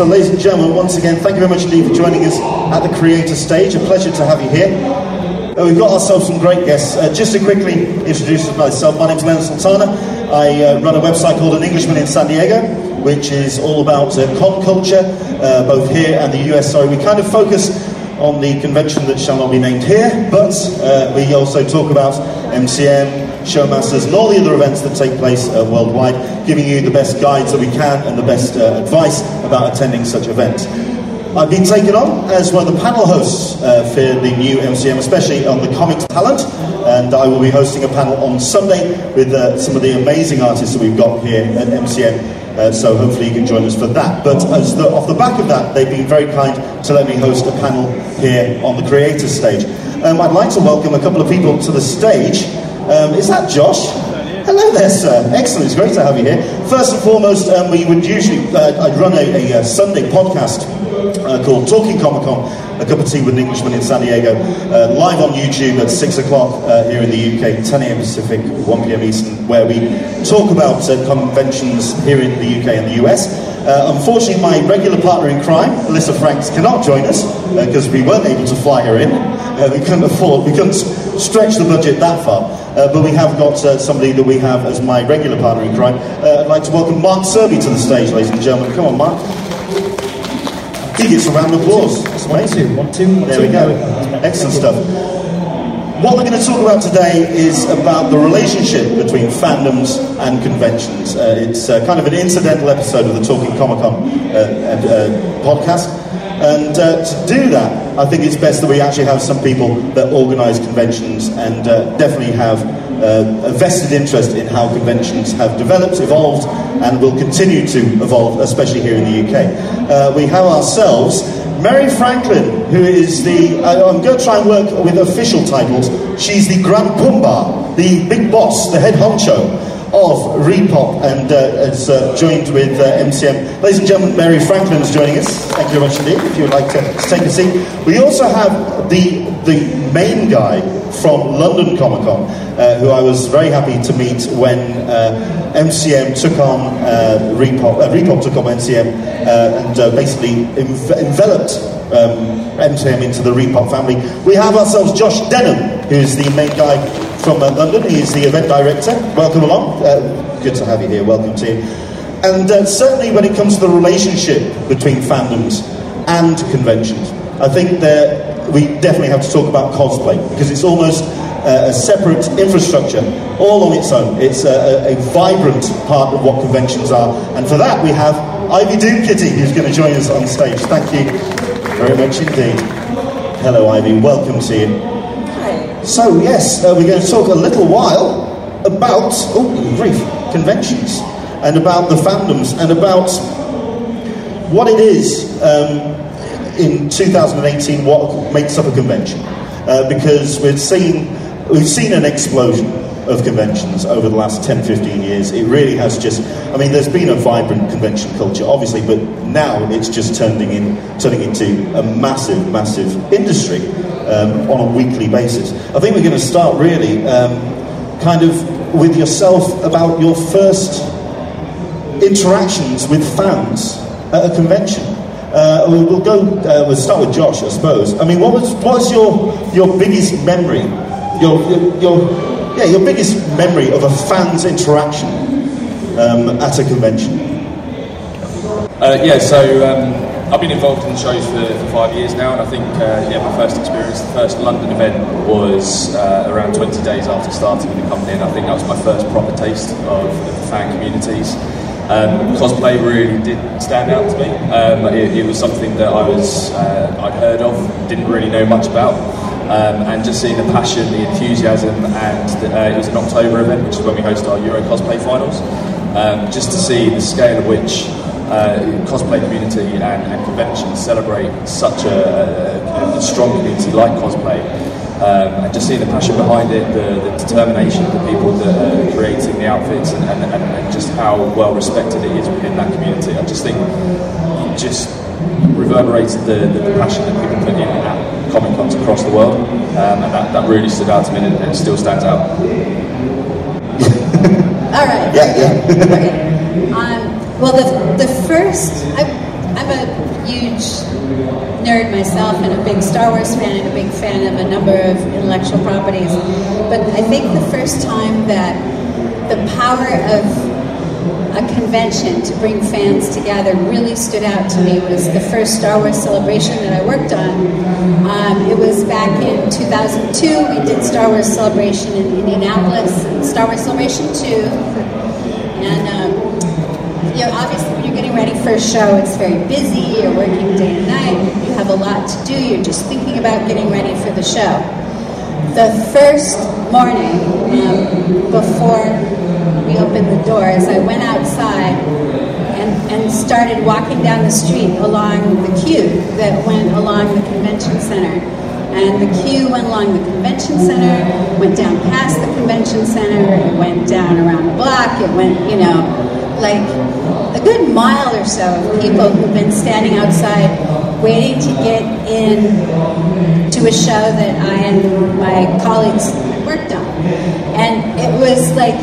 So, ladies and gentlemen, once again, thank you very much indeed for joining us at the Creator Stage. A pleasure to have you here. Uh, we've got ourselves some great guests. Uh, just to quickly introduce myself, my name is Leonard Sultana. I uh, run a website called An Englishman in San Diego, which is all about uh, con culture, uh, both here and the US. Sorry, we kind of focus on the convention that shall not be named here, but uh, we also talk about MCM, Showmasters, and all the other events that take place uh, worldwide, giving you the best guides that we can and the best uh, advice about attending such events. I've been taken on as one of the panel hosts uh, for the new MCM, especially on the comic talent, and I will be hosting a panel on Sunday with uh, some of the amazing artists that we've got here at MCM. Uh, so hopefully you can join us for that. But as the, off the back of that, they've been very kind to let me host a panel here on the creators stage. Um, I'd like to welcome a couple of people to the stage. Um, is that Josh? Hello there, sir. Excellent. It's great to have you here. First and foremost, um, we would usually, uh, I'd run a, a, a Sunday podcast uh, called Talking Comic Con, a cup of tea with an Englishman in San Diego, uh, live on YouTube at 6 o'clock uh, here in the UK, 10 a.m. Pacific, 1 p.m. Eastern, where we talk about uh, conventions here in the UK and the US. Uh, unfortunately, my regular partner in crime, Alyssa Franks, cannot join us because we weren't able to fly her in. we couldn't afford, we couldn't stretch the budget that far. Uh, but we have got uh, somebody that we have as my regular partner in crime. Uh, I'd like to welcome Mark Serby to the stage, ladies and gentlemen. Come on, Mark. He gets a round of applause. That's amazing. One, two, one, there we go. Excellent stuff. What we're going to talk about today is about the relationship between fandoms and conventions. Uh, it's uh, kind of an incidental episode of the Talking Comic Con uh, podcast. And uh, to do that, I think it's best that we actually have some people that organise conventions and uh, definitely have uh, a vested interest in how conventions have developed, evolved, and will continue to evolve, especially here in the UK. Uh, we have ourselves Mary Franklin, who is the, I'm going to try and work with official titles. She's the Grand Pumbaa, the big boss, the head honcho of ReedPop and uh, has uh, joined with uh, MCM. Ladies and gentlemen, Mary Franklin is joining us. Thank you very much indeed. If you would like to take a seat. We also have the, the main guy from London Comic Con, uh, who I was very happy to meet when uh, MCM took on uh, ReedPop, ReedPop took on MCM and basically env- enveloped um, MCM into the ReedPop family. We have ourselves Josh Denham, who's the main guy from uh, London. He's the event director. Welcome along. Uh, good to have you here. Welcome to you. And uh, certainly when it comes to the relationship between fandoms and conventions, I think that we definitely have to talk about cosplay because it's almost uh, a separate infrastructure all on its own. It's a, a, vibrant part of what conventions are. And for that, we have Ivy Doomkitty, who's going to join us on stage. Thank you very much indeed. Hello, Ivy. Welcome to you. So, yes, uh, we're going to talk a little while about, oh, brief, conventions and about the fandoms and about what it is um, in 2018, what makes up a convention. Uh, because we've seen, we've seen an explosion of conventions over the last 10, 15 years. It really has just, I mean, there's been a vibrant convention culture, obviously, but now it's just turning, in, turning into a massive, massive industry um, on a weekly basis. I think we're going to start really um, kind of with yourself about your first interactions with fans at a convention. Uh, we'll, go. Uh, we'll start with Josh, I suppose. I mean, what was what was your your biggest memory? Your your, your yeah, your biggest memory of a fan's interaction um, at a convention. Uh, yeah, so um, I've been involved in shows for, for five years now, and I think uh, yeah, my first experience, the first London event, was uh, around 20 days after starting in the company, and I think that was my first proper taste of, the fan communities. Um, cosplay really did stand out to me. Um, it, it, was something that I was uh, I'd heard of, didn't really know much about, um, and just seeing the passion, the enthusiasm, and uh, it was an October event, which is when we host our Euro cosplay finals. Um, just to see the scale of which uh, cosplay community and, and, conventions celebrate such a, a, a, strong community like cosplay. Um, and just seeing the passion behind it, the, the, determination of the people that are creating the outfits, and, and, and, just how well respected it is within that community. I just think it just reverberates the, the, passion that people put in at Comic Cons across the world, um, and that, that really stood out to me and, and still stands out. All right. Yeah, yeah. okay. Um, Well, the, the first, I, I'm a huge nerd myself and a big Star Wars fan and a big fan of a number of intellectual properties. But I think the first time that the power of a convention to bring fans together really stood out to me it was the first Star Wars celebration that I worked on. Um, it was back in 2002. We did Star Wars Celebration in Indianapolis, Star Wars Celebration 2. And, um, you know, obviously when you're getting ready for a show, it's very busy. You're working day and night. You have a lot to do. You're just thinking about getting ready for the show. The first morning um, before we opened the door. doors, I went outside and, and started walking down the street along the queue that went along the convention center. And the queue went along the convention center, went down past the convention center, it went down around the block, it went, you know, like a good mile or so of people who've been standing outside waiting to get in to a show that I and my colleagues worked on. And it was like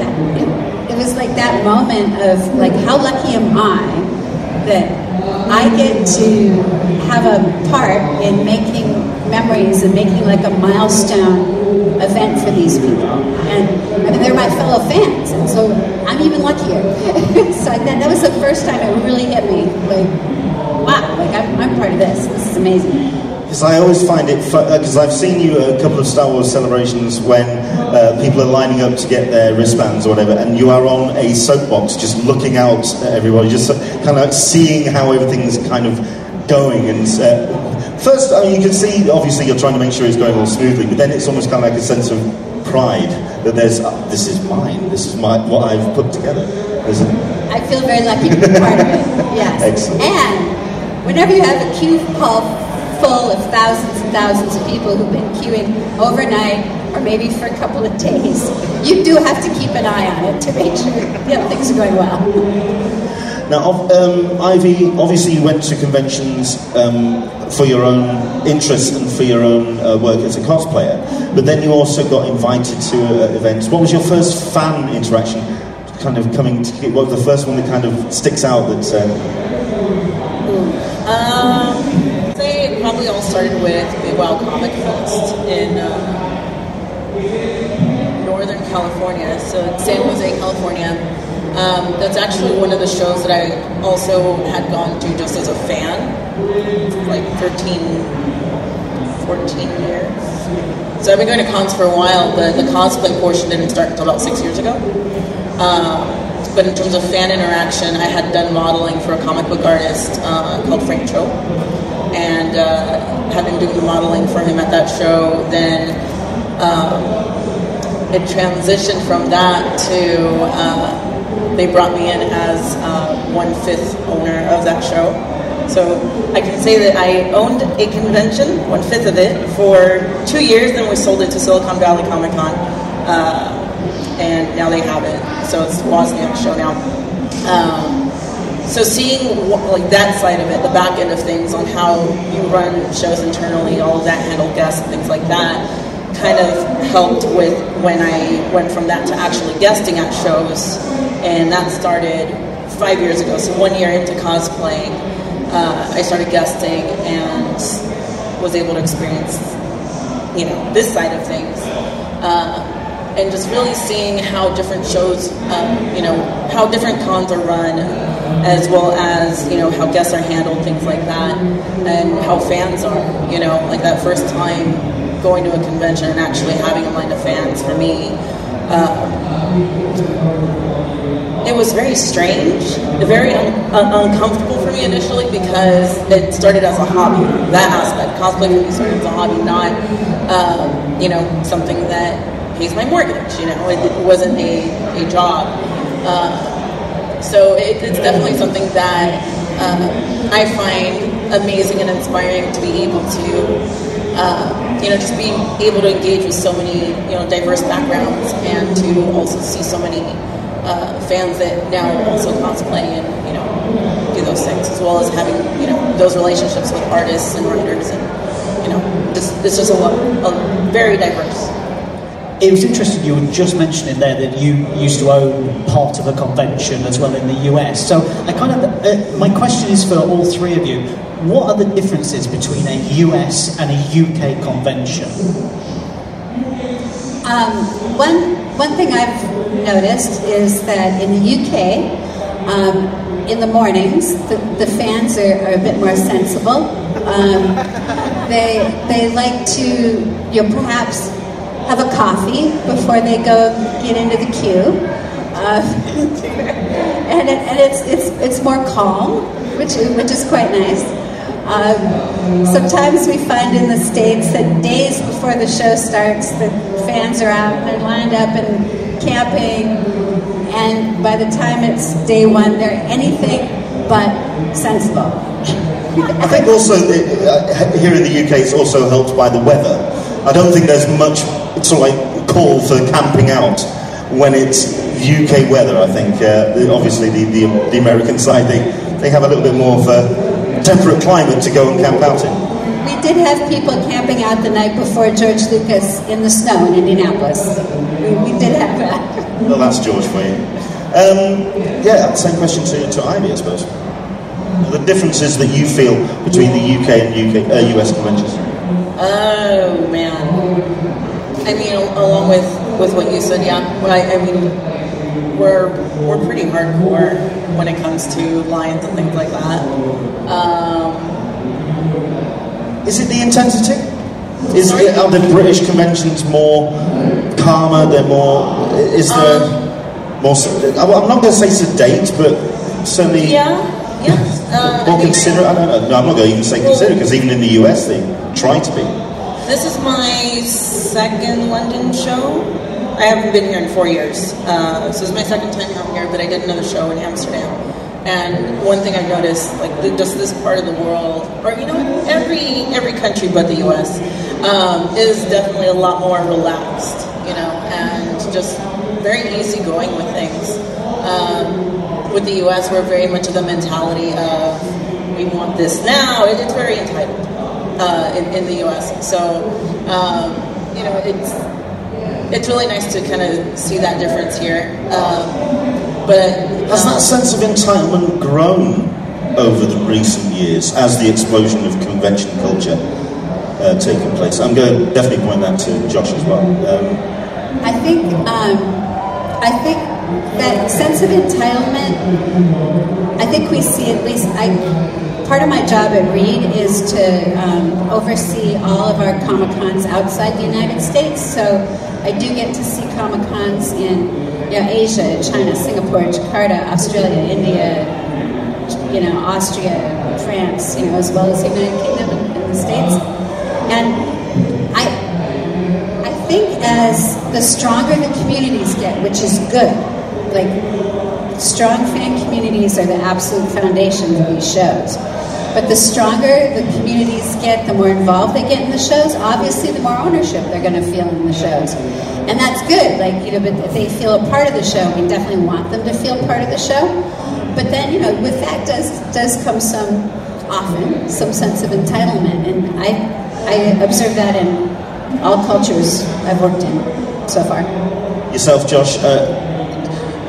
it, it was like that moment of like, how lucky am I that I get to have a part in making memories and making like a milestone event for these people. And I mean, they're my fellow fans, and so I'm even luckier. so that, that was the first time it really hit me. Like, wow, like I'm, I'm part of this. This is amazing. Because I always find it, because uh, I've seen you at a couple of Star Wars celebrations when uh, people are lining up to get their wristbands or whatever, and you are on a soapbox just looking out at everybody, just kind of seeing how everything's kind of going. And uh, first, I mean, you can see, obviously, you're trying to make sure it's going all smoothly, but then it's almost kind of like a sense of pride that there's, uh, this is mine, this is my, what I've put together. I feel very lucky to be part of it, yes. Excellent. And whenever you have a queue call full of thousands and thousands of people who've been queuing overnight or maybe for a couple of days. You do have to keep an eye on it to make sure yeah, things are going well. Now, um, Ivy, obviously you went to conventions um, for your own interests and for your own uh, work as a cosplayer, but then you also got invited to uh, events. What was your first fan interaction? Kind of coming to, what was the first one that kind of sticks out that... Uh... Um, say probably all started with the Wow Comic Fest in uh, Northern California, so San Jose, California. Um, that's actually one of the shows that I also had gone to just as a fan, like 13, 14 years. So I've been going to cons for a while, but the cosplay portion didn't start until about six years ago. Um, but in terms of fan interaction, I had done modeling for a comic book artist uh, called Frank Cho and uh, having doing the modeling for him at that show, then um, it transitioned from that to uh, they brought me in as uh, one fifth owner of that show. So I can say that I owned a convention, one fifth of it, for two years. Then we sold it to Silicon Valley Comic Con, uh, and now they have it. So it's Wozniak's show now. Um, so seeing like that side of it, the back end of things, on how you run shows internally, all of that, handle guests and things like that, kind of helped with when I went from that to actually guesting at shows, and that started five years ago. So one year into cosplaying, uh, I started guesting and was able to experience, you know, this side of things. Uh, and just really seeing how different shows, um, you know, how different cons are run, as well as you know how guests are handled, things like that, and how fans are. You know, like that first time going to a convention and actually having a line of fans for me. Uh, it was very strange, very un- un- uncomfortable for me initially because it started as a hobby. That aspect, cosplay for me started as a hobby, not um, you know something that pays my mortgage. You know, it, it wasn't a, a job. Uh, so it, it's definitely something that uh, I find amazing and inspiring to be able to, uh, you know, just be able to engage with so many, you know, diverse backgrounds and to also see so many uh, fans that now also cosplay and, you know, do those things, as well as having, you know, those relationships with artists and writers and, you know, this, this is a, a very diverse. it was interesting you were just mentioning there that you used to own part of a convention as well in the US. So I kind of, uh, my question is for all three of you. What are the differences between a US and a UK convention? Um, one, one thing I've noticed is that in the UK, um, in the mornings, the, the fans are, are, a bit more sensible. Um, they, they like to, you know, perhaps have a coffee before they go get into the queue. Uh, and, it, and it's, it's, it's more calm, which, which is quite nice. Um, sometimes we find in the States that days before the show starts, the fans are out and they're lined up and camping, and by the time it's day one, they're anything but sensible. I think also uh, here in the UK, it's also helped by the weather. I don't think there's much sort of like call for camping out when it's UK weather. I think uh, obviously the, the, the American side they they have a little bit more of a temperate climate to go and camp out in. We did have people camping out the night before George Lucas in the snow in Indianapolis. We, we did have that. Well, that's George for you. Um, yeah, same question to, to Ivy, I suppose. The differences that you feel between the UK and UK, uh, US conventions. Oh man, I mean, along with with what you said, yeah. I, I mean, we're we're pretty hardcore when it comes to lines and things like that. Um, is it the intensity? Is it, are the British conventions more calmer? They're more. Is there um, more? I'm not going to say sedate, but certainly. Yeah. Yes. Uh, considerate. I don't know. No, I'm not going to even say considerate because even in the US they try to be. This is my second London show. I haven't been here in four years. Uh, so this is my second time out here, but I did another show in Amsterdam. And one thing I noticed, like the, just this part of the world, or you know, every every country but the U.S. Um, is definitely a lot more relaxed, you know, and just very easygoing with things. Um, with the U.S., we're very much of the mentality of we want this now. It, it's very entitled uh, in, in, the U.S. So um, you know, it's it's really nice to kind of see that difference here. Um, but has that sense of entitlement grown over the recent years as the explosion of convention culture uh, taken place? I'm going to definitely point that to Josh as well. Um, I think um, I think that sense of entitlement. I think we see at least I part of my job at Reed is to um, oversee all of our Comic Cons outside the United States. So I do get to see Comic Cons in you know, Asia, China, Singapore, Jakarta, Australia, India, you know, Austria, France, you know, as well as the United Kingdom and, the States. And I, I think as the stronger the communities get, which is good, like strong fan communities are the absolute foundation of these shows. But the stronger the communities get, the more involved they get in the shows, obviously the more ownership they're going to feel in the shows. And that's good. Like, you know, but if they feel a part of the show, we definitely want them to feel part of the show. But then, you know, with that does does come some often some sense of entitlement. And I I observe that in all cultures I've worked in so far. Yourself, Josh, uh,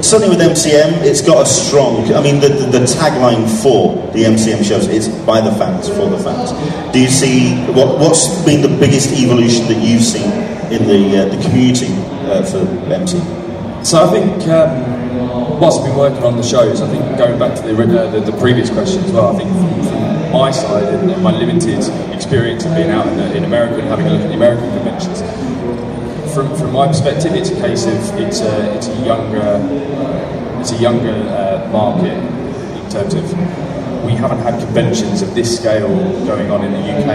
certainly with MCM, it's got a strong. I mean, the, the, the, tagline for the MCM shows is "by the fans for the fans." Do you see what, what's been the biggest evolution that you've seen in the uh, the community uh, for MC? So I think. Um, whilst I've been working on the shows, I think going back to the, uh, the, the, previous question as well, I think from, my side and my limited experience of being out in, the, in America and having a look at the American conventions, from, from my perspective, it's a case of it's a it's a younger it's a younger uh, market in terms of we haven't had conventions of this scale going on in the UK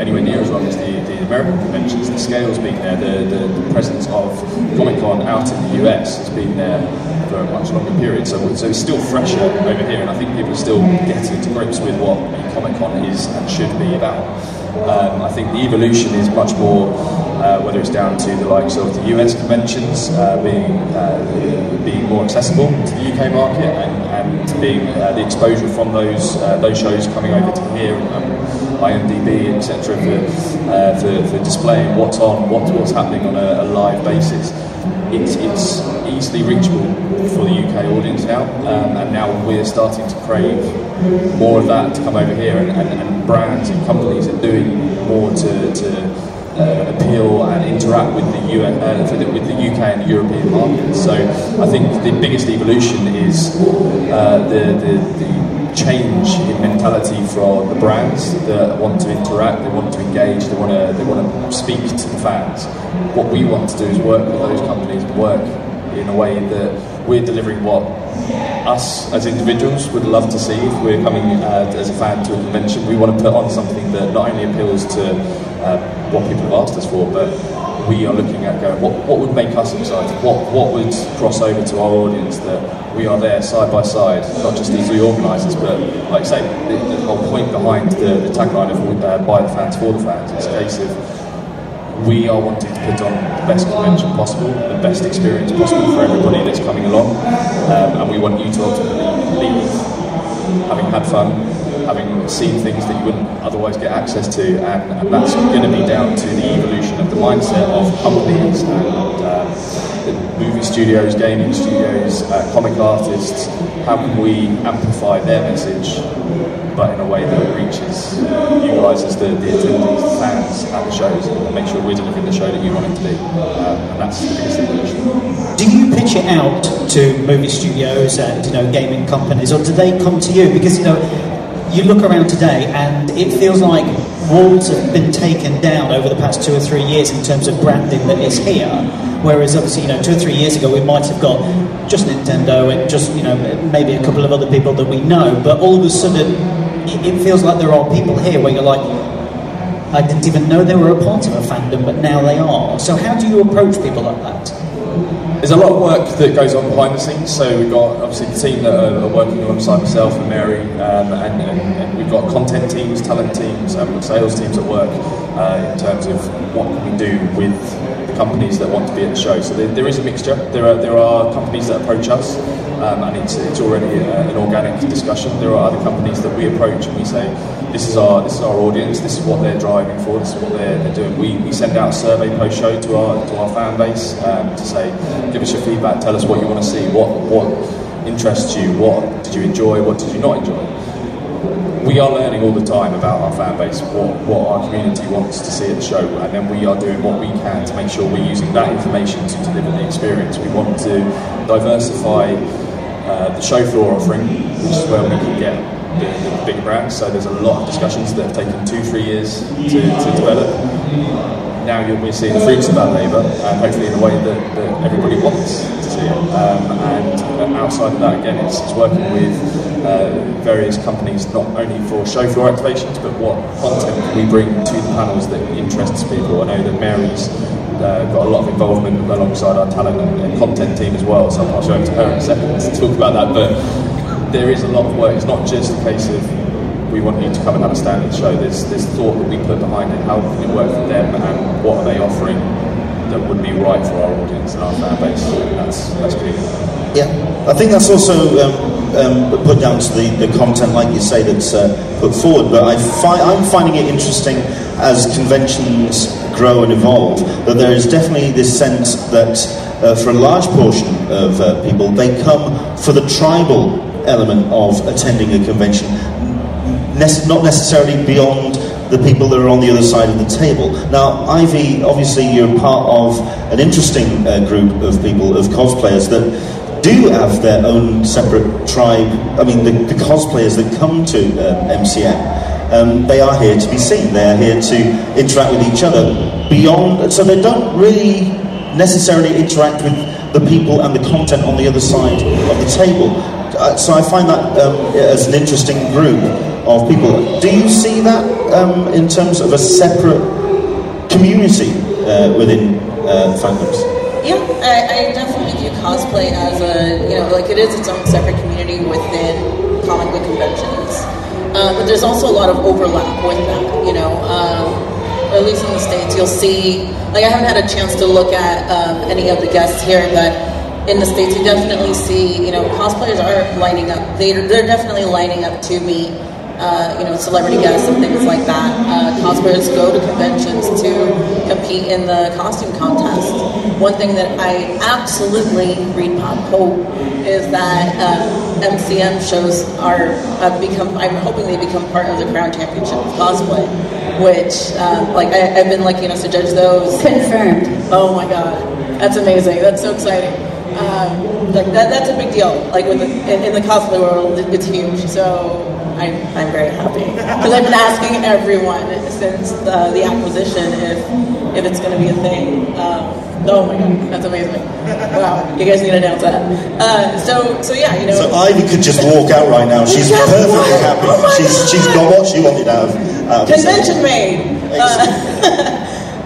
anywhere near as long as the, the American conventions. The scale's been there, the, the, the presence of Comic Con out in the US has been there for a much longer period. So, so it's still fresher over here, and I think people are still getting to grips with what Comic Con is and should be about. Um, I think the evolution is much more, uh, whether it's down to the likes of the US conventions uh, being uh, being more accessible to the UK market and, and being uh, the exposure from those uh, those shows coming over to here, um, IMDb, etc., for, uh, for, for displaying what's on, what, what's happening on a, a live basis. It's, it's easily reachable for the UK audience now, um, and now we're starting to crave more of that to come over here, and, and, and brands and companies are doing more to, to uh, appeal and interact with the, UN, uh, with the UK and the European markets. So I think the biggest evolution is uh, the, the, the change in mentality for the brands that want to interact, they want to engage, they want to they want to speak to the fans. What we want to do is work with those companies, and work in a way that we're delivering what us as individuals would love to see if we're coming uh, as a fan to a convention. We want to put on something that not only appeals to uh, what people have asked us for, but we are looking at going, what, what would make us excited? What, what would cross over to our audience that we are there side by side, not just as the organisers, but like I say, the, the, whole point behind the, the tagline of uh, by the fans for the fans. It's a case of we are wanting to put on the best convention possible, the best experience possible for everybody that's coming along, um, and we want you to ultimately leave having had fun, having seen things that you wouldn't otherwise get access to, and, and that's going to be down to the evolution of the mindset of companies and uh, movie studios, gaming studios, uh, comic artists. How can we amplify their message, but in a way that reaches you guys as the, the attendees, the fans at the shows, and make sure we're delivering the show that you want it to be. Um, and that's the biggest evolution. Do you pitch it out to movie studios and you know gaming companies, or do they come to you? Because you know you look around today and it feels like walls have been taken down over the past two or three years in terms of branding that is here. Whereas obviously, you know, two or three years ago we might have got just Nintendo and just, you know, maybe a couple of other people that we know, but all of a sudden it, feels like there are people here where you're like, I didn't even know they were a part of a fandom, but now they are. So how do you approach people like that? There's a lot of work that goes on behind the scenes. So we've got obviously the team that are, are working alongside myself and Mary, um, and, and, and, we've got content teams, talent teams, um, sales teams at work uh, in terms of what can we do with the companies that want to be at the show. So there, there is a mixture. There are there are companies that approach us, um, and it's it's already a, an organic discussion. There are other companies that we approach and we say, this is our this is our audience. This is what they're driving for. This is what they're, they're doing. We, we send out a survey post show to our to our fan base um, to say, give us your feedback. Tell us what you want to see. What what interests you? What did you enjoy? What did you not enjoy? we are learning all the time about our fan base, what, what our community wants to see at the show, and then we are doing what we can to make sure we're using that information to deliver the experience. We want to diversify uh, the show floor offering, which is where we can get the bigger brands. So there's a lot of discussions that have taken two, three years to, to develop. Now you'll be seeing the fruits of that labour, and hopefully in a way that, that everybody wants to see it. Um, and outside of that, again, it's, it's working with uh, various companies not only for show floor activations, but what content can we bring to the panels that interests people. I know that Mary's uh, got a lot of involvement alongside our talent and, content team as well, so I'll pass you over to her in a second to talk about that. But there is a lot of work. It's not just a case of we want you to come and have a stand at the show. There's, there's thought that we put behind it. How can it work for them, and what are they offering that would be right for our audience and our fan base? That's that's key. Yeah, I think that's also um, um, put down to the, the content, like you say, that's uh, put forward. But I fi- I'm finding it interesting as conventions grow and evolve that there is definitely this sense that uh, for a large portion of uh, people, they come for the tribal element of attending a convention, ne- not necessarily beyond the people that are on the other side of the table. Now, Ivy, obviously, you're part of an interesting uh, group of people, of cosplayers that do have their own separate tribe. I mean, the, the cosplayers that come to um, MCM, um, they are here to be seen. They are here to interact with each other beyond. So they don't really necessarily interact with the people and the content on the other side of the table. So I find that um, as an interesting group of people. Do you see that um, in terms of a separate community uh, within uh, fandoms? Yeah, I, I, definitely view cosplay as a, you know, like it is its own separate community within comic book conventions. Uh, but there's also a lot of overlap with that, you know. Um, at least in the States, you'll see, like, I haven't had a chance to look at um, any of the guests here, but in the states, you definitely see you know cosplayers are lining up. They they're definitely lining up to meet uh, you know, celebrity guests and things like that. Uh, cosplayers go to conventions to compete in the costume contest. One thing that I absolutely ReedPop hope is that uh, MCM shows are become. I'm hoping they become part of the Crown Championship of cosplay, which uh, like I, have been lucky enough to judge those. Confirmed. Oh my god, that's amazing! That's so exciting. Um, like that, that's a big deal. Like with the, in, in the cosplay world, it's huge. So I'm, I'm very happy because I've been asking everyone since the, the acquisition if if it's going to be a thing. Um, oh my god, that's amazing! Wow, you guys need to announce that. Uh, so so yeah, you know. So Ivy could just walk out right now. She's perfectly happy. Oh she's she's got what she wanted out of. Um, Convention made. Uh,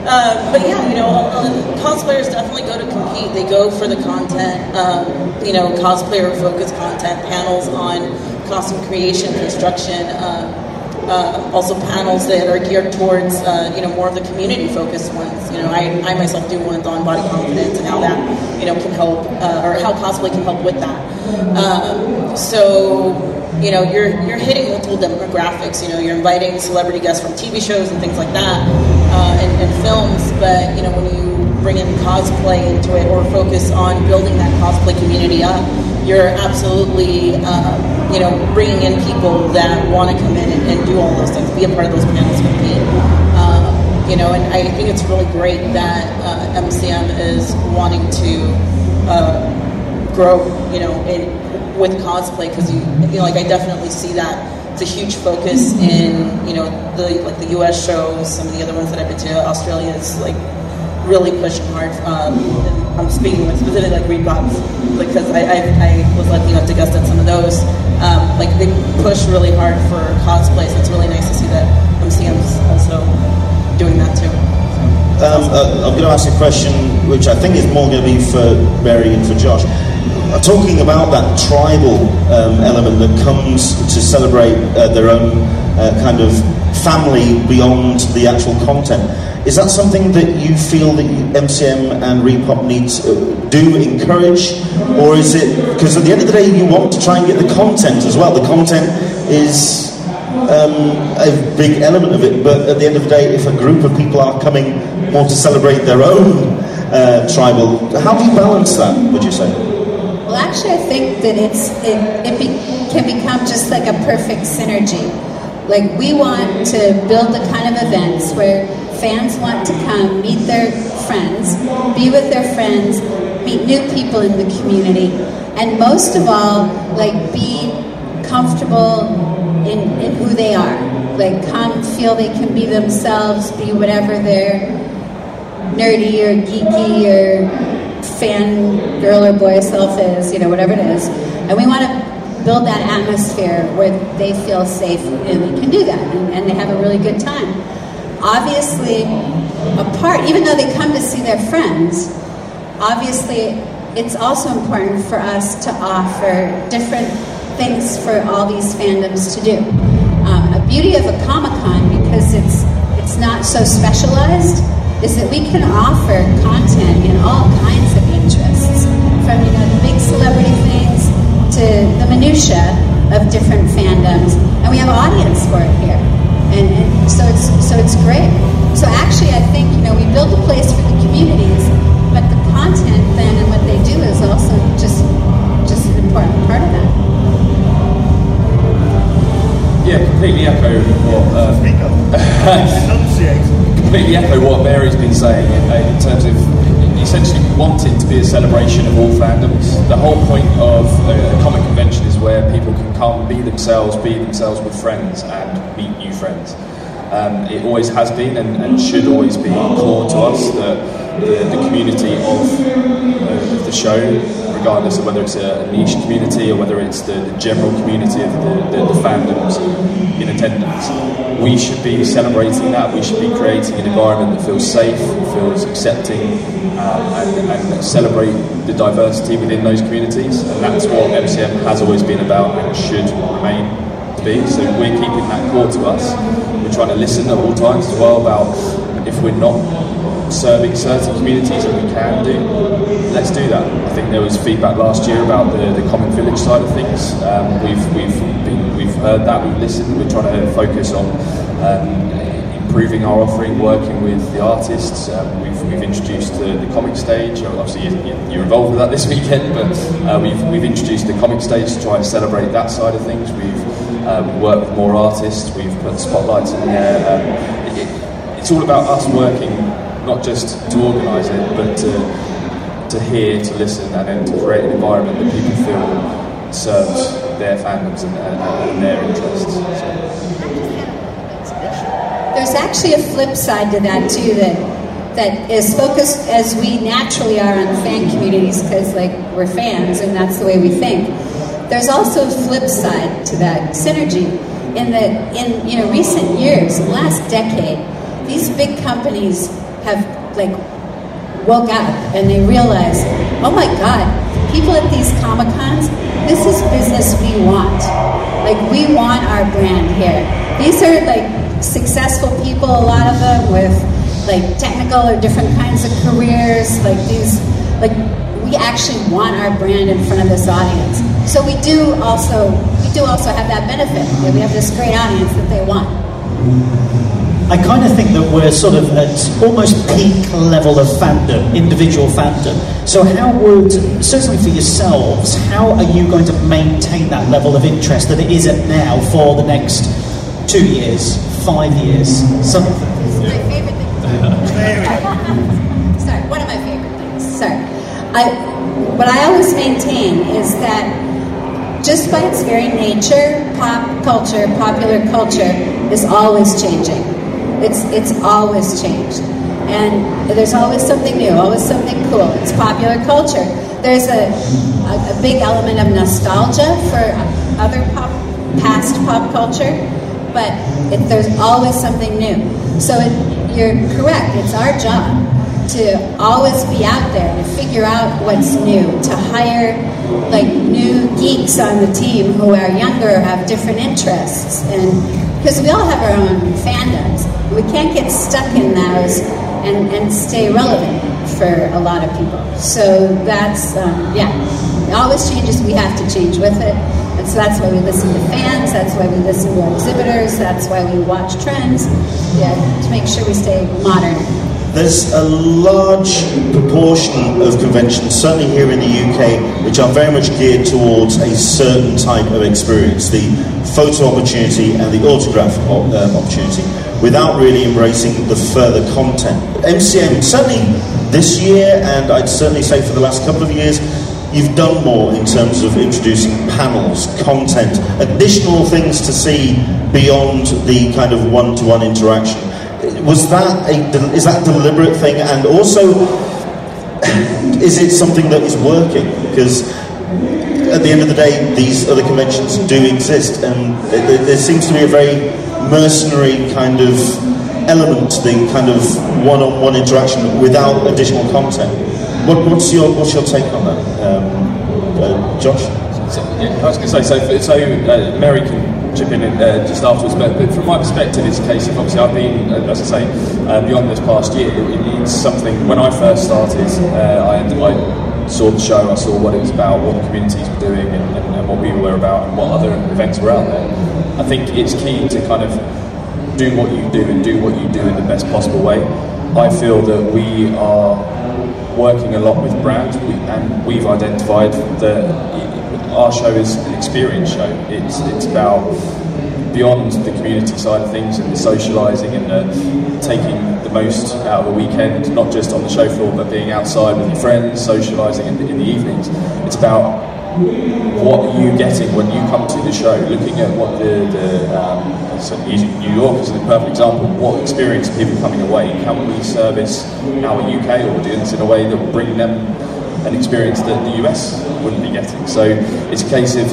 Uh, but yeah, you know, uh, cosplayers definitely go to compete. They go for the content, um, you know, cosplayer focused content, panels on costume creation, construction, uh, uh, also panels that are geared towards uh, you know more of the community focused ones. You know, I, I myself do ones on body confidence and how that you know can help uh, or how cosplay can help with that. Um, so you know you're you're hitting multiple demographics. You know, you're inviting celebrity guests from TV shows and things like that uh, and, and films. But you know when you bring in cosplay into it or focus on building that cosplay community up you're absolutely, um, you know, bringing in people that want to come in and, and, do all those things, be a part of those panels with me. Um, you know, and I think it's really great that uh, MCM is wanting to uh, grow, you know, in, with cosplay because you, you know, like I definitely see that it's a huge focus in, you know, the like the U.S. shows, some of the other ones that I've been to. Australia is like really pushing hard. Um, I'm speaking like specifically like ReedPops because I, I, I, was lucky enough to guest at some of those. Um, like they push really hard for cosplay, so it's really nice to see that MCM's also doing that too. Um, uh, I'm going to ask a question which I think is more going to be for Mary and for Josh. Talking about that tribal um, element that comes to celebrate uh, their own uh, kind of family beyond the actual content. Is that something that you feel that MCM and ReedPop need to uh, do, encourage? Or is it, because at the end of the day, you want to try and get the content as well. The content is um, a big element of it, but at the end of the day, if a group of people are coming more to celebrate their own uh, tribal, how do you balance that, would you say? Well, actually, I think that it's it, it be, can become just like a perfect synergy. Like, we want to build the kind of events where fans want to come, meet their friends, be with their friends, meet new people in the community, and most of all, like be comfortable in, in who they are. Like come feel they can be themselves, be whatever they're nerdy or geeky or fan girl or boy self is, you know, whatever it is. And we want to build that atmosphere where they feel safe and they can do that and, and they have a really good time obviously a part, even though they come to see their friends, obviously it's also important for us to offer different things for all these fandoms to do. Um, a beauty of a Comic Con, because it's it's not so specialized, is that we can offer content in all kinds of interests, from you know the big celebrity things to the minutia of different fandoms, and we have an audience for it here and, and so it's so it's great. So actually, I think you know we build a place for the themselves, with friends, and meet new friends. Um, it always has been and, and, should always be core to us that the, the community of, uh, the show regardless of whether it's a, niche community or whether it's the, the general community of the, the, the, fandoms in attendance. We should be celebrating that. We should be creating an environment that feels safe, feels accepting, uh, and, and, celebrate the diversity within those communities. And that's what MCM has always been about and should remain be. So we're keeping that core to us. We're trying to listen at all times as well about if we're not serving certain communities and we can do, let's do that. I think there was feedback last year about the, the comic village side of things. Um, we've we've been, we've heard that, we've listened. We're trying to focus on um, improving our offering, working with the artists. Um, we've, we've introduced the, the comic stage. Obviously, you, you're involved with that this weekend, but uh, we've, we've introduced the comic stage to try and celebrate that side of things. We've um, worked with more artists. We've put spotlights in there. Um, it, it's all about us working, not just to organise it, but to to hear, to listen, and then to create an environment that people feel serves their fandoms and, and, and their interests. So. There's actually a flip side to that too that that as focused as we naturally are on fan communities because like we're fans and that's the way we think. There's also a flip side to that synergy in that in you know recent years, last decade, these big companies have like woke up and they realize, oh my god, people at these comic cons, this is business we want. Like we want our brand here. These are like successful people, a lot of them with like technical or different kinds of careers. Like these, like we actually want our brand in front of this audience. So we do also we do also have that benefit. That we have this great audience that they want. I kind of think that we're sort of at almost peak level of fandom, individual fandom. So, how would, certainly for yourselves, how are you going to maintain that level of interest that it is at now for the next two years, five years. Some, my favorite thing. Sorry, one of my favorite things. Sorry. I, what I always maintain is that just by its very nature, pop culture, popular culture is always changing. It's, it's always changed. And there's always something new, always something cool. It's popular culture. There's a, a, a big element of nostalgia for other pop, past pop culture but it, there's always something new. So it, you're correct. It's our job to always be out there to figure out what's new, to hire like new geeks on the team who are younger, have different interests, and because we all have our own fandoms, we can't get stuck in those and, and stay relevant for a lot of people. So that's um, yeah, it always changes. We have to change with it. And so that's why we listen to fans, that's why we listen to our exhibitors, that's why we watch trends, yeah, to make sure we stay modern. There's a large proportion of conventions, certainly here in the UK, which are very much geared towards a certain type of experience the photo opportunity and the autograph um, opportunity, without really embracing the further content. MCM, certainly this year, and I'd certainly say for the last couple of years, you've done more in terms of introducing panels, content, additional things to see beyond the kind of one-to-one interaction. Was that a is that deliberate thing, and also is it something that is working? Because at the end of the day, these other conventions do exist, and there seems to be a very mercenary kind of element to the kind of one-on-one interaction without additional content. What, what's your what's your take on that, um, uh, Josh? So, yeah, I was going to say so. So uh, Mary can chip in uh, just afterwards, but, but, from my perspective, it's a case of obviously I've been, uh, as I say, uh, beyond this past year. It, it's something. When I first started, uh, I, I saw the show, I saw what it was about, what the communities were doing, and, and, and what we were about, and what other events were out there. I think it's key to kind of do what you do and do what you do in the best possible way. I feel that we are working a lot with brands, and we've identified that our show is an experience show. It's it's about beyond the community side of things and the socialising and the, taking the most out of a weekend, not just on the show floor, but being outside with your friends, socialising in, in the evenings. It's about what are you getting when you come to the show? Looking at what the, the um, so New York is a perfect example, what experience are people coming away? Can we service our UK audience in a way that will bring them an experience that the US wouldn't be getting? So it's a case of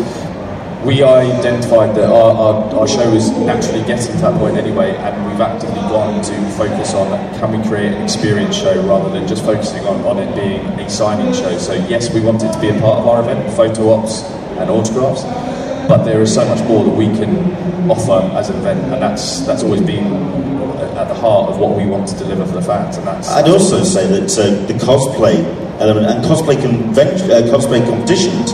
we identified that our, our, our, show was naturally getting to that point anyway, and we've actively gone to focus on can we create an experience show rather than just focusing on, on it being a signing show. So, yes, we wanted to be a part of our event, photo ops and autographs, but there is so much more that we can offer as an event, and that's that's always been at the heart of what we want to deliver for the fans. And that's I'd also say that uh, the cosplay element and cosplay convention, uh, cosplay competitions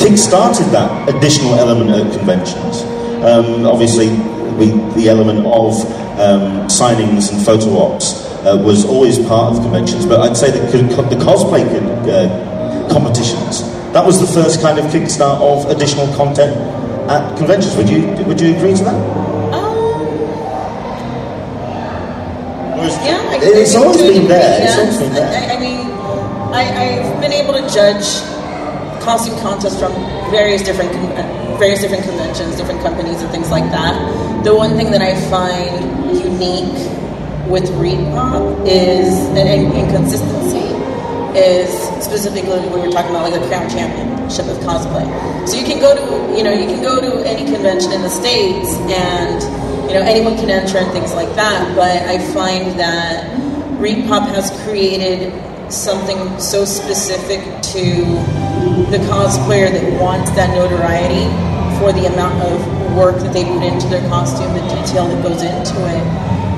kick-started that additional element at conventions. Um, obviously, we, the element of um, signings and photo ops uh, was always part of conventions, but I'd say that co- the cosplay uh, competitions that was the first kind of kickstart of additional content at conventions. Would you would you agree to that? Yeah, I, it's always been there. It's always been there. I, I mean, I, I've been able to judge costume contests from various different uh, various different conventions, different companies, and things like that. The one thing that I find unique with ReedPop is an inconsistency. Is specifically when we were talking about like the Crown Championship of cosplay. So you can go to you know you can go to any convention in the states and you know anyone can enter and things like that. But I find that ReedPop has created something so specific to the cosplayer that wants that notoriety for the amount of work that they put into their costume, the detail that goes into it,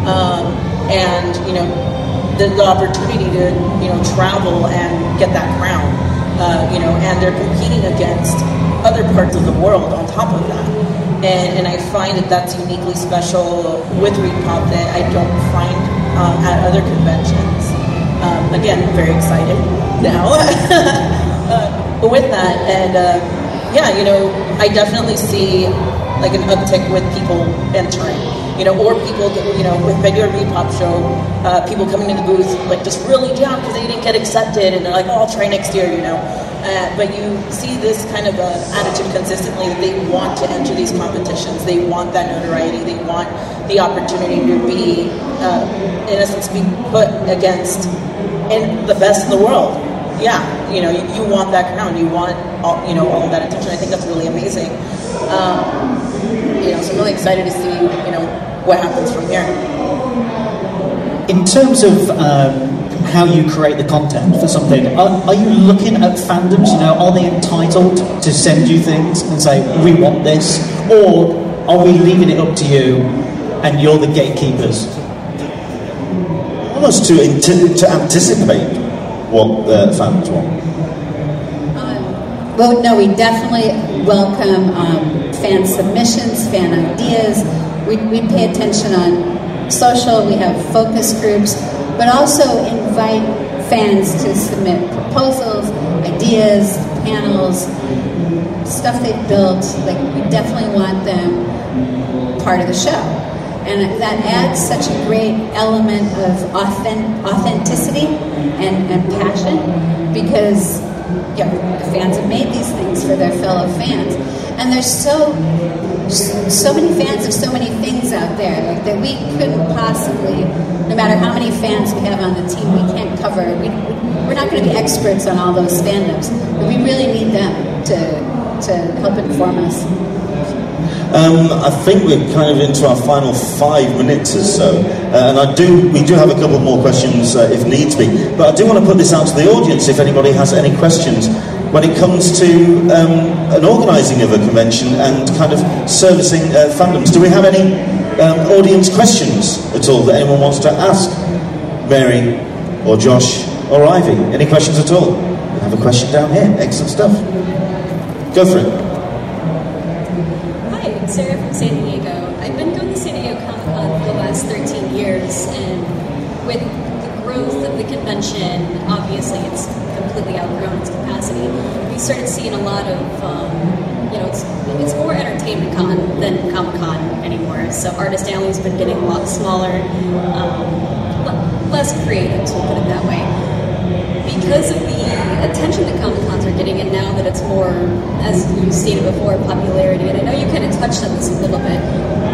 um, and you know the, the opportunity to you know travel and get that crown. Uh, you know, and they're competing against other parts of the world on top of that. And, and I find that that's uniquely special with ReedPop that I don't find um, at other conventions. Um, again, very excited now uh, with that. And uh, yeah, you know, I definitely see like an uptick with people entering, you know, or people, you know, with regular ReedPop show, uh, people coming to the booth like just really down because they didn't get accepted, and they're like, oh, I'll try next year, you know. Uh, but you see this kind of uh, attitude consistently that they want to enter these competitions. They want that notoriety. They want the opportunity to be, uh, in essence, be put against in the best in the world. Yeah, you know, you, you want that crown. You want, all, you know, all of that attention. I think that's really amazing. Um, you know, so I'm really excited to see, what happens from here. In terms of um, how you create the content for something, are, are you looking at fandoms? You know, are they entitled to send you things and say, we want this? Or are we leaving it up to you and you're the gatekeepers? Almost to, to, to anticipate what the fans want. Well, no, we definitely welcome um, fan submissions, fan ideas. We, we pay attention on social, we have focus groups, but also invite fans to submit proposals, ideas, panels, stuff they've built. Like, we definitely want them part of the show. And that adds such a great element of authentic, authenticity and, and passion because know, the fans have made these things for their fellow fans. And they're so so many fans of so many things out there like, that we couldn't possibly, no matter how many fans we have on the team, we can't cover. We, we're not going to be experts on all those fandoms, but we really need them to to help inform us. Um, I think we're kind of into our final five minutes or so, uh, and I do we do have a couple more questions uh, if needs be. But I do want to put this out to the audience if anybody has any questions when it comes to um, an organising of a convention and kind of servicing uh, fandoms. Do we have any um, audience questions at all that anyone wants to ask Mary or Josh or Ivy? Any questions at all? We have a question down here. Excellent stuff. Go for it. Hi, I'm Sarah from San Diego. I've been going to San Diego Comic Con for the last 13 years, and with the growth of the convention, obviously it's completely outgrown its capacity. We started seeing a lot of, um, you know, it's it's more entertainment con than Comic Con anymore. So Artist Alley's been getting a lot smaller, um, less creative, we'll put it that way because of the attention that Comic Cons are getting, and now that it's more, as you stated before, popularity, and I know you kind of touched on this a little bit,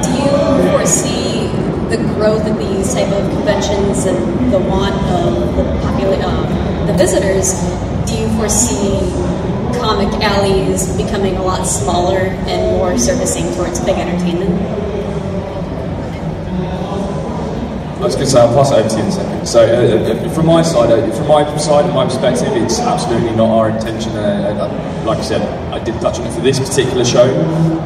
do you foresee the growth of these type of conventions and the want of the popula- um, the visitors? Do you foresee comic alleys becoming a lot smaller and more servicing towards big entertainment? I was going to say, I'll pass it over to you in a second. So, uh, uh, from my side, uh, from my side and my perspective, it's absolutely not our intention. Uh, uh, like I said, I did touch on it for this particular show.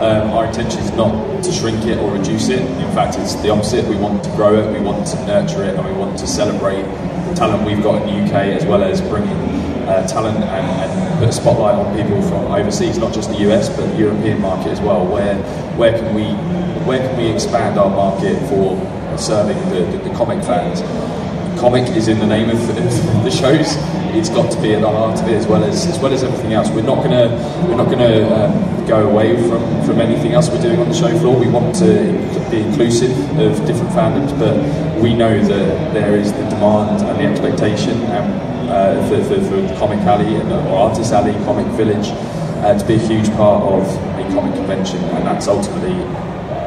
Um, our intention is not to shrink it or reduce it. In fact, it's the opposite. We want to grow it, we want to nurture it, and we want to celebrate talent we've got in the UK as well as bringing uh, talent and, and, put a spotlight on people from overseas, not just the US but the European market as well. Where where can we where can we expand our market for serving the, the, the comic fans? Comic is in the name of the shows. It's got to be at the heart of it as well as as well as everything else. We're not gonna we're not gonna um, go away from, from anything else we're doing on the show floor. We want to be inclusive of different fandoms, but we know that there is the demand and the expectation and, uh, for, for, for Comic Alley or Artist Alley, Comic Village, uh, to be a huge part of a comic convention, and that's ultimately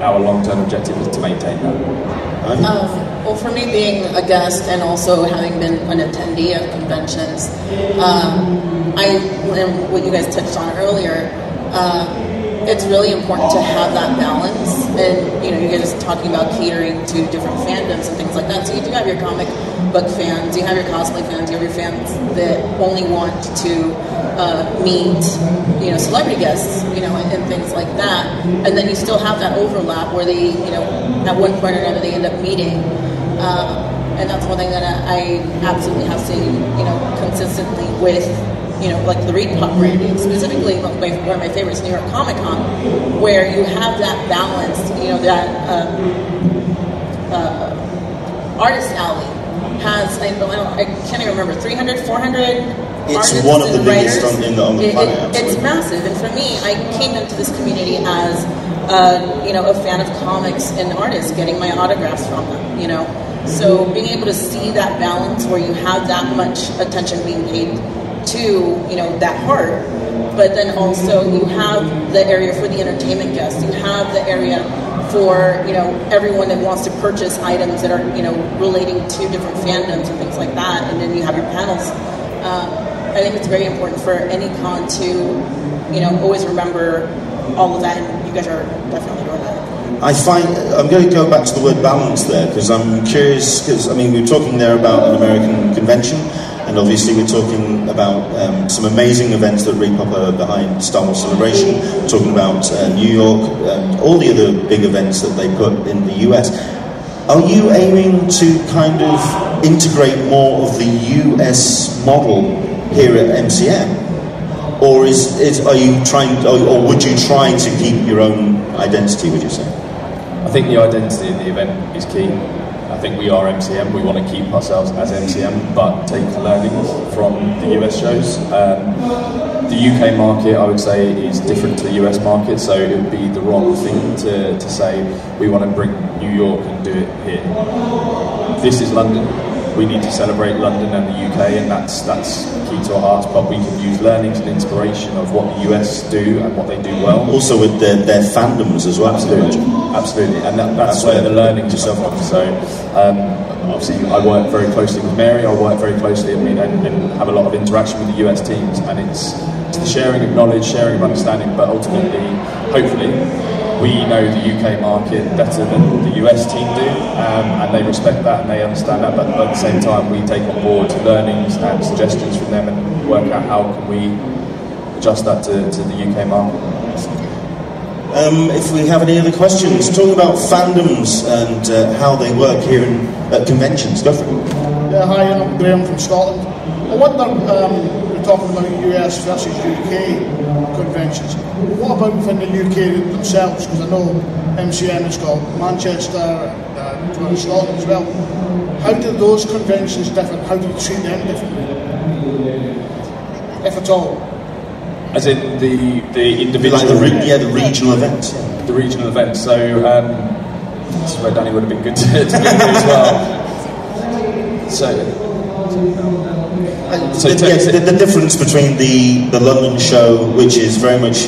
our long-term objective is to maintain that. Um, well, for me, being a guest and also having been an attendee of conventions, um, I and what you guys touched on earlier, uh, it's really important to have that balance. And you know, you guys are talking about catering to different fandoms and things like that. So you do have your comic book fans, you have your cosplay fans, you have your fans that only want to uh, meet, you know, celebrity guests, you know, and, and, things like that. And then you still have that overlap where they, you know, at one point or another they end up meeting. Uh, and that's one thing that I, absolutely have seen, you know, consistently with you know, like the ReedPop branding, specifically one of my favorites, New York Comic Con, where you have that balance, you know, that uh, uh, artist alley has, I, I, can't even remember, 300, 400 it's one of the biggest on, in the, on the it, planet. It, it's massive, and for me, I came into this community as, uh, you know, a fan of comics and artists, getting my autographs from them. You know, so being able to see that balance where you have that much attention being paid to you know that heart but then also you have the area for the entertainment guests you have the area for you know everyone that wants to purchase items that are you know relating to different fandoms and things like that and then you have your panels. Um, i think it's very important for any con to you know always remember all of that and you guys are definitely doing that. I find I'm going to go back to the word balance there because I'm curious because I mean we are talking there about an American convention and obviously, we're talking about um, some amazing events that ReedPop are behind Star Wars Celebration, talking about uh, New York, and all the other big events that they put in the US. Are you aiming to kind of integrate more of the US model here at MCM? Or is, is are you trying, or, or would you try to keep your own identity, would you say? I think the identity of the event is key. I think we are MCM. We want to keep ourselves as MCM, but take the learnings from the US shows. Um, the UK market, I would say, is different to the US market, so it would be the wrong thing to, to say we want to bring New York and do it here. This is London. We need to celebrate London and the UK, and that's that's key to our hearts. But we can use learnings and inspiration of what the US do and what they do well. Also with their, their fandoms as well. Absolutely, absolutely, and that, that's, where the learning to come from. So. Um, obviously, I work very closely with Mary. I work very closely, I mean, and, and have a lot of interaction with the US teams, and it's, it's the sharing of knowledge, sharing of understanding. But ultimately, hopefully, we know the UK market better than the US team do, um, and they respect that and they understand that. But at the same time, we take on board learnings and suggestions from them and work out how can we adjust that to, to the UK market. Um, if we have any other questions, talk about fandoms and uh, how they work here in, at conventions. Go for it. Yeah, hi, I'm Graham from Scotland. I wonder, um, we're talking about US versus UK conventions. What about within the UK themselves? Because I know MCM has got Manchester and uh, Scotland as well. How do those conventions differ? How do you treat them differently? If at all? As in the the individual, like the re- yeah, the regional events. The regional events. So um, this is where Danny would have been good to, to as well. So, so the, the, the, difference between the, the London show, which is very much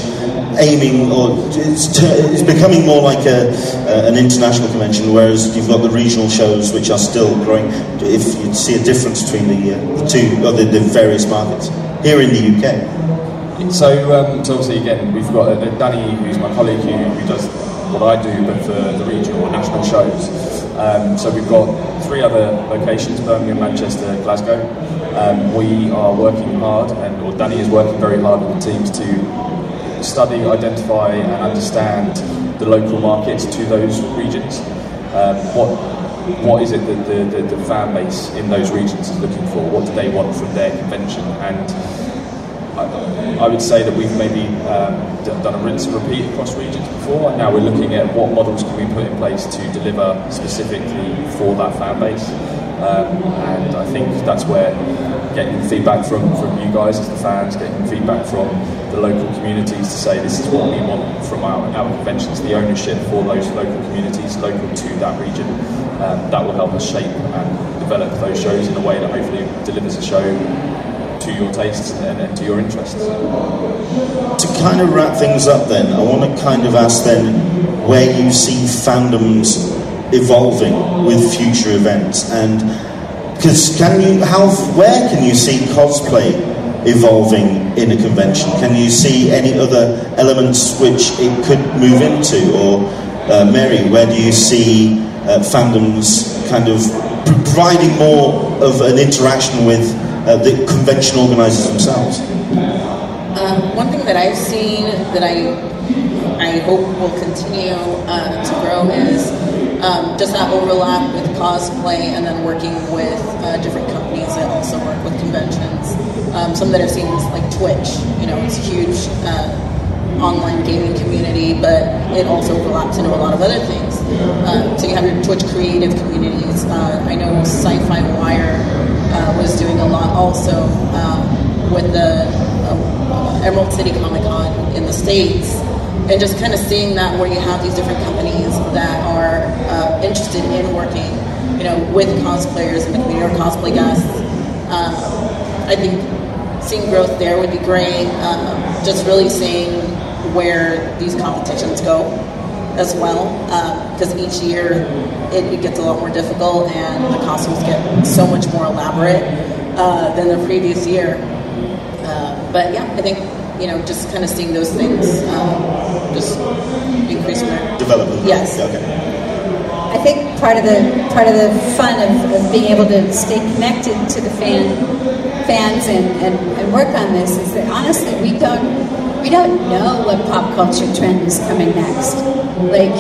aiming, or it's, it's becoming more like a, uh, an international convention, whereas you've got the regional shows, which are still growing. If you see a difference between the, uh, the two, or the, the, various markets here in the UK. So, um, so obviously, again, we've got uh, Danny, who's my colleague, who, who does what I do, but for the regional or national shows. Um, so we've got three other locations: Birmingham, Manchester, Glasgow. Um, we are working hard, and or Danny is working very hard with the teams to study, identify, and understand the local markets to those regions. Um, what what is it that the, the, the fan base in those regions is looking for? What do they want from their convention? And I, I would say that we've maybe um, done a rinse and repeat across regions before, and now we're looking at what models can we put in place to deliver specifically for that fan base. Um, and I think that's where getting feedback from, from you guys as the fans, getting feedback from the local communities to say this is what we want from our, our conventions, the ownership for those local communities, local to that region. Um, that will help us shape and develop those shows in a way that hopefully delivers a show to your tastes and, and to your interests. To kind of wrap things up, then, I want to kind of ask then where you see fandoms evolving with future events, and because can you how where can you see cosplay evolving in a convention? Can you see any other elements which it could move into, or uh, Mary, where do you see uh, fandoms kind of providing more of an interaction with uh, the convention organisers themselves? Um, one thing that I've seen that I I hope will continue uh, to grow is um, just that overlap with cosplay and then working with uh, different companies that also work with conventions. Um, some that I've seen is like Twitch. You know, it's a huge uh, online gaming community, but it also overlaps into a lot of other things. Um, so you have your Twitch creative communities. Uh, I know Syfy Wire uh, was doing a lot also um, with the uh, Emerald City Comic Con in the States and just kind of seeing that where you have these different companies that are uh, interested in working, you know, with cosplayers in the community or cosplay guests. Um, I think seeing growth there would be great. Um, just really seeing where these competitions go as well, because each year it, it, gets a lot more difficult and the costumes get so much more elaborate uh, than the previous year. Uh, but yeah, I think you know, just kind of seeing those things um, just increase my development. Yes. Okay. I think part of the part of the fun of, of being able to stay connected to the fan fans and, and, and work on this is that honestly we don't we don't know what pop culture trend is coming next. Like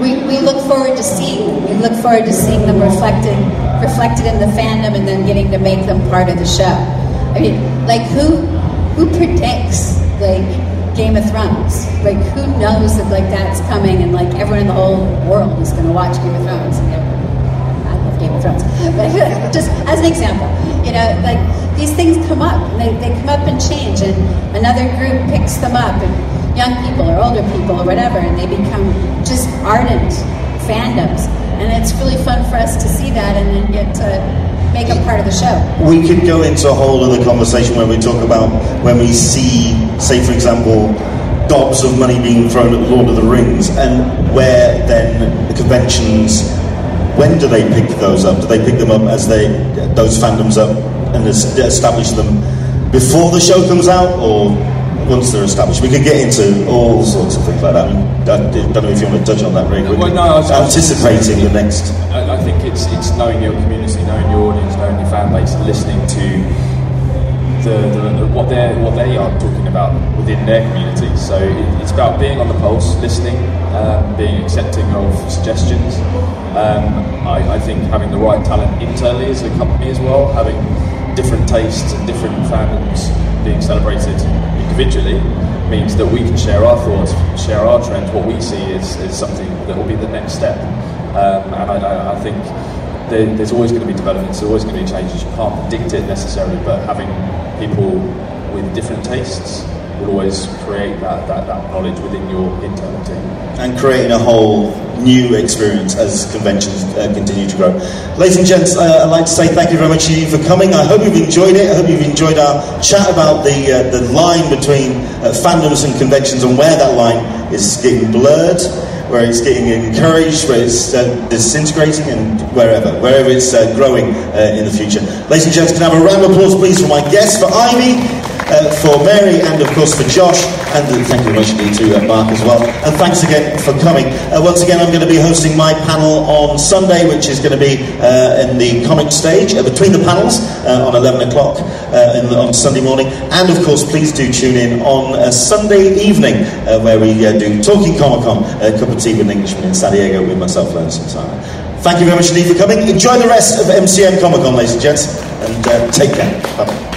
we, we look forward to seeing them. We look forward to seeing them reflected reflected in the fandom and then getting to make them part of the show. I mean, like who who predicts like Game of Thrones? Like who knows that like that's coming and like everyone in the whole world is going to watch Game of Thrones? I love Game of Thrones, but just as an example, you know, like these things come up and they, they come up and change, and another group picks them up, and young people or older people or whatever, and they become just ardent fandoms, and it's really fun for us to see that and then get to make them part of the show. We could go into a whole other conversation where we talk about when we see, say, for example, gobs of money being thrown at Lord of the Rings, and where then the conventions, when do they pick those up? Do they pick them up as they those fandoms up and establish them before the show comes out, or once they're established? We could get into all sorts of things like that. I don't know if you want to touch on that very quickly. Well, no, I was, anticipating the next. I, I think it's it's knowing your community, knowing your audience, knowing your fan base, listening to the, the, the, what they what they are talking about within their community. So it, it's about being on the pulse, listening, um, being accepting of suggestions. Um, I, I, think having the right talent internally as a company as well, having different tastes and different fandoms being celebrated individually means that we can share our thoughts, share our trends. What we see is, is something that will be the next step. Um, and I, I think there, there's always going to be developments, there's always going to be changes. You can't predict it necessarily, but having people with different tastes will always create that, that, that knowledge within your internal team. And creating a whole new experience as conventions uh, continue to grow. Ladies and gents, uh, I'd like to say thank you very much for coming. I hope you've enjoyed it. I hope you've enjoyed our chat about the, uh, the line between uh, fandoms and conventions and where that line is getting blurred where it's getting encouraged, where it's uh, disintegrating, and wherever, wherever it's uh, growing uh, in the future. Ladies and gentlemen, can I have a round of applause, please, for my guest, for Ivy, uh, for Mary and, of course, for Josh. And uh, thank you very much indeed to uh, Mark as well. And thanks again for coming. Uh, once again, I'm going to be hosting my panel on Sunday, which is going to be uh, in the comic stage, uh, between the panels, on 11 o'clock in on Sunday morning. And, of course, please do tune in on uh, Sunday evening, where we do Talking Comic Con, a cup of tea with an Englishman in San Diego with myself, Learn some time. Thank you very much indeed for coming. Enjoy the rest of MCM Comic Con, ladies and gents, and take care. Bye.